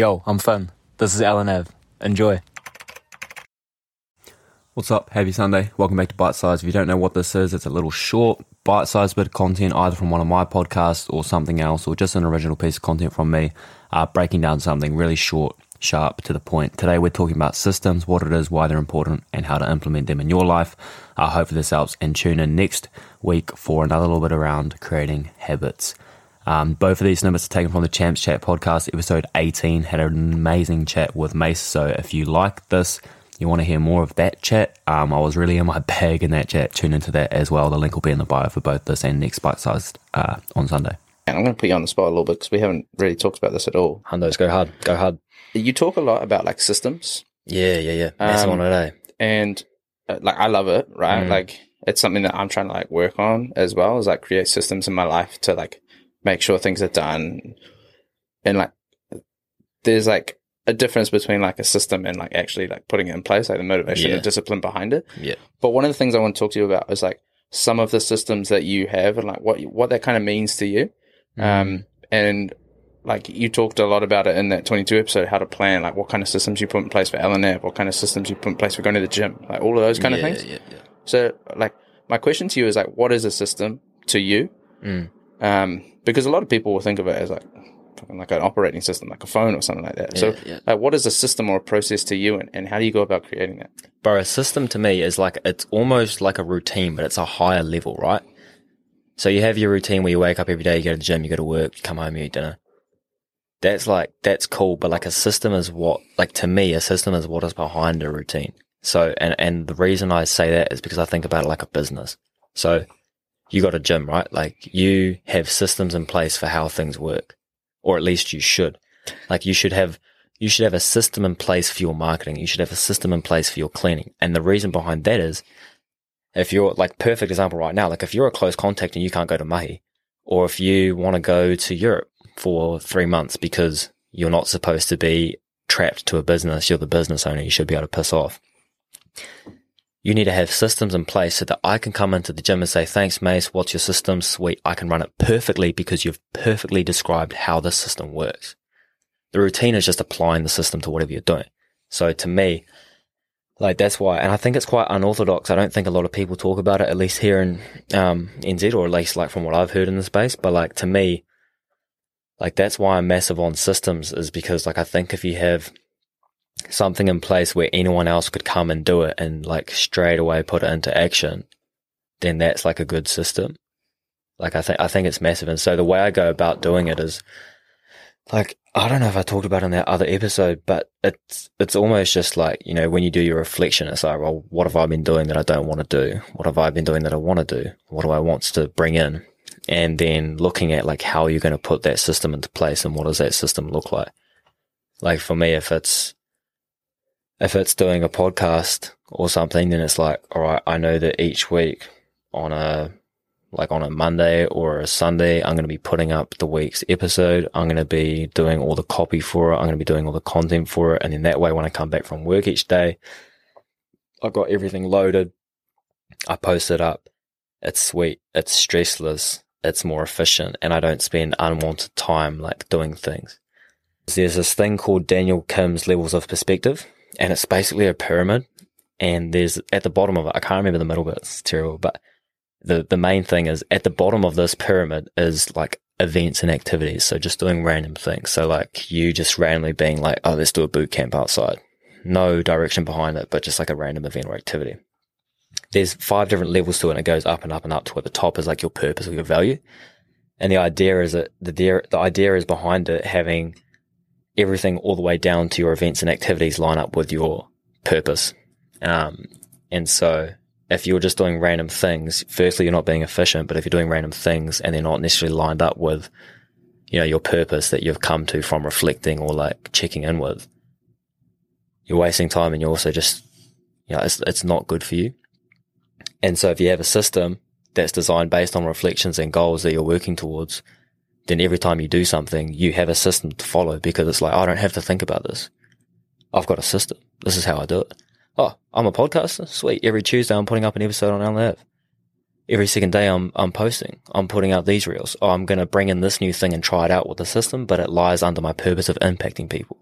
Yo, I'm Finn. This is LNAV. Enjoy. What's up? Happy Sunday. Welcome back to Bite Size. If you don't know what this is, it's a little short, bite sized bit of content, either from one of my podcasts or something else, or just an original piece of content from me, uh, breaking down something really short, sharp, to the point. Today, we're talking about systems, what it is, why they're important, and how to implement them in your life. I hope this helps, and tune in next week for another little bit around creating habits. Um, both of these numbers are taken from the Champs Chat podcast, episode 18. Had an amazing chat with Mace. So if you like this, you want to hear more of that chat, um, I was really in my bag in that chat. Tune into that as well. The link will be in the bio for both this and next bite sized uh, on Sunday. And I'm going to put you on the spot a little bit because we haven't really talked about this at all. Hundos, go hard. Go hard. You talk a lot about like systems, Yeah, yeah, yeah. That's Um, one today. and uh, like I love it, right? Mm. Like it's something that I'm trying to like work on as well. Is like create systems in my life to like make sure things are done, and like there's like a difference between like a system and like actually like putting it in place, like the motivation Yeah. and discipline behind it. Yeah. But one of the things I want to talk to you about is like some of the systems that you have and like what what that kind of means to you. Mm. Um, and like you talked a lot about it in that 22 episode, how to plan, like what kind of systems you put in place for LNAV, what kind of systems you put in place for going to the gym, like all of those kind yeah, of things. Yeah, yeah. So like my question to you is like, what is a system to you? Mm. Um, because a lot of people will think of it as like, fucking like an operating system, like a phone or something like that. so Yeah, yeah. like, what is a system or a process to you and, and how do you go about creating that? Bro, a system to me is like, it's almost like a routine, but it's a higher level, right? So you have your routine where you wake up every day, you go to the gym, you go to work, you come home, you eat dinner. That's like, that's cool, but like a system is what, like to me, a system is what is behind a routine. So, and, and the reason I say that is because I think about it like a business. So you got a gym, right? Like you have systems in place for how things work, or at least you should. Like you should have, you should have a system in place for your marketing. You should have a system in place for your cleaning. And the reason behind that is if you're like perfect example right now, like if you're a close contact and you can't go to Mahi, or if you want to go to Europe for three months because you're not supposed to be trapped to a business, you're the business owner, you should be able to piss off. You need to have systems in place so that I can come into the gym and say, thanks, Mace. What's your system? Sweet. I can run it perfectly because you've perfectly described how the system works. The routine is just applying the system to whatever you're doing. So to me, like that's why, and I think it's quite unorthodox. I don't think a lot of people talk about it, at least here in um, NZ, or at least like from what I've heard in the space. But like to me, like that's why I'm massive on systems, is because like I think if you have something in place where anyone else could come and do it and like straight away put it into action, then that's like a good system. Like I think I think it's massive. And so the way I go about doing it is like I don't know if I talked about in that other episode, but it's it's almost just like, you know, when you do your reflection, it's like, well, what have I been doing that I don't want to do? What have I been doing that I want to do? What do I want to bring in? And then looking at like how you're going to put that system into place and what does that system look like? Like for me, if it's if it's doing a podcast or something, then it's like, all right, I know that each week on a like on a Monday or a Sunday, I'm going to be putting up the week's episode. I'm going to be doing all the copy for it. I'm going to be doing all the content for it. And then that way, when I come back from work each day, I've got everything loaded. I post it up. It's sweet. It's stressless. It's more efficient and I don't spend unwanted time like doing things. There's this thing called Daniel Kim's levels of perspective and it's basically a pyramid. And there's at the bottom of it, I can't remember the middle bit. It's terrible, but the the main thing is at the bottom of this pyramid is like events and activities. So just doing random things. So like you just randomly being like, oh, let's do a boot camp outside. No direction behind it, but just like a random event or activity. There's five different levels to it and it goes up and up and up to where the top is like your purpose or your value. And the idea is that the the idea is behind it having everything all the way down to your events and activities line up with your purpose. Um, and so if you're just doing random things, firstly, you're not being efficient, but if you're doing random things and they're not necessarily lined up with, you know, your purpose that you've come to from reflecting or like checking in with, you're wasting time and you're also just, you know, it's, it's not good for you. And so if you have a system that's designed based on reflections and goals that you're working towards, then every time you do something, you have a system to follow because it's like, oh, I don't have to think about this. I've got a system. This is how I do it. Oh, I'm a podcaster. Sweet. Every Tuesday I'm putting up an episode on LNAV. Every second day I'm, I'm posting. I'm putting out these reels. Oh, I'm going to bring in this new thing and try it out with the system, but it lies under my purpose of impacting people.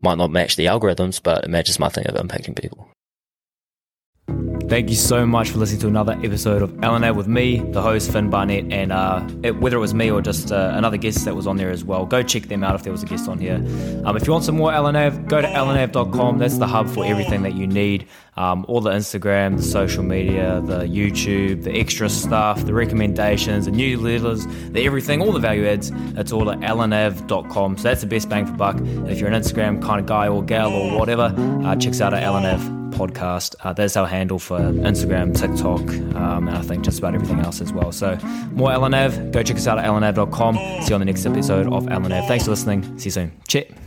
Might not match the algorithms, but it matches my thing of impacting people. Thank you so much for listening to another episode of LNAV with me, the host Finn Barnett, and uh, it, whether it was me or just uh, another guest that was on there as well, go check them out if there was a guest on here. Um, if you want some more LNAV, go to lnav.com. That's the hub for everything that you need. Um, all the Instagram, the social media, the YouTube, the extra stuff, the recommendations, the newsletters, the everything, all the value adds. It's all at lnav.com. So that's the best bang for buck. And if you're an Instagram kind of guy or gal or whatever, uh, check us out at lnav podcast. Uh, that's our handle for Instagram, TikTok, um, and I think just about everything else as well. So more LNAV, go check us out at lnav.com. See you on the next episode of LNAV. Thanks for listening. See you soon. Cheers.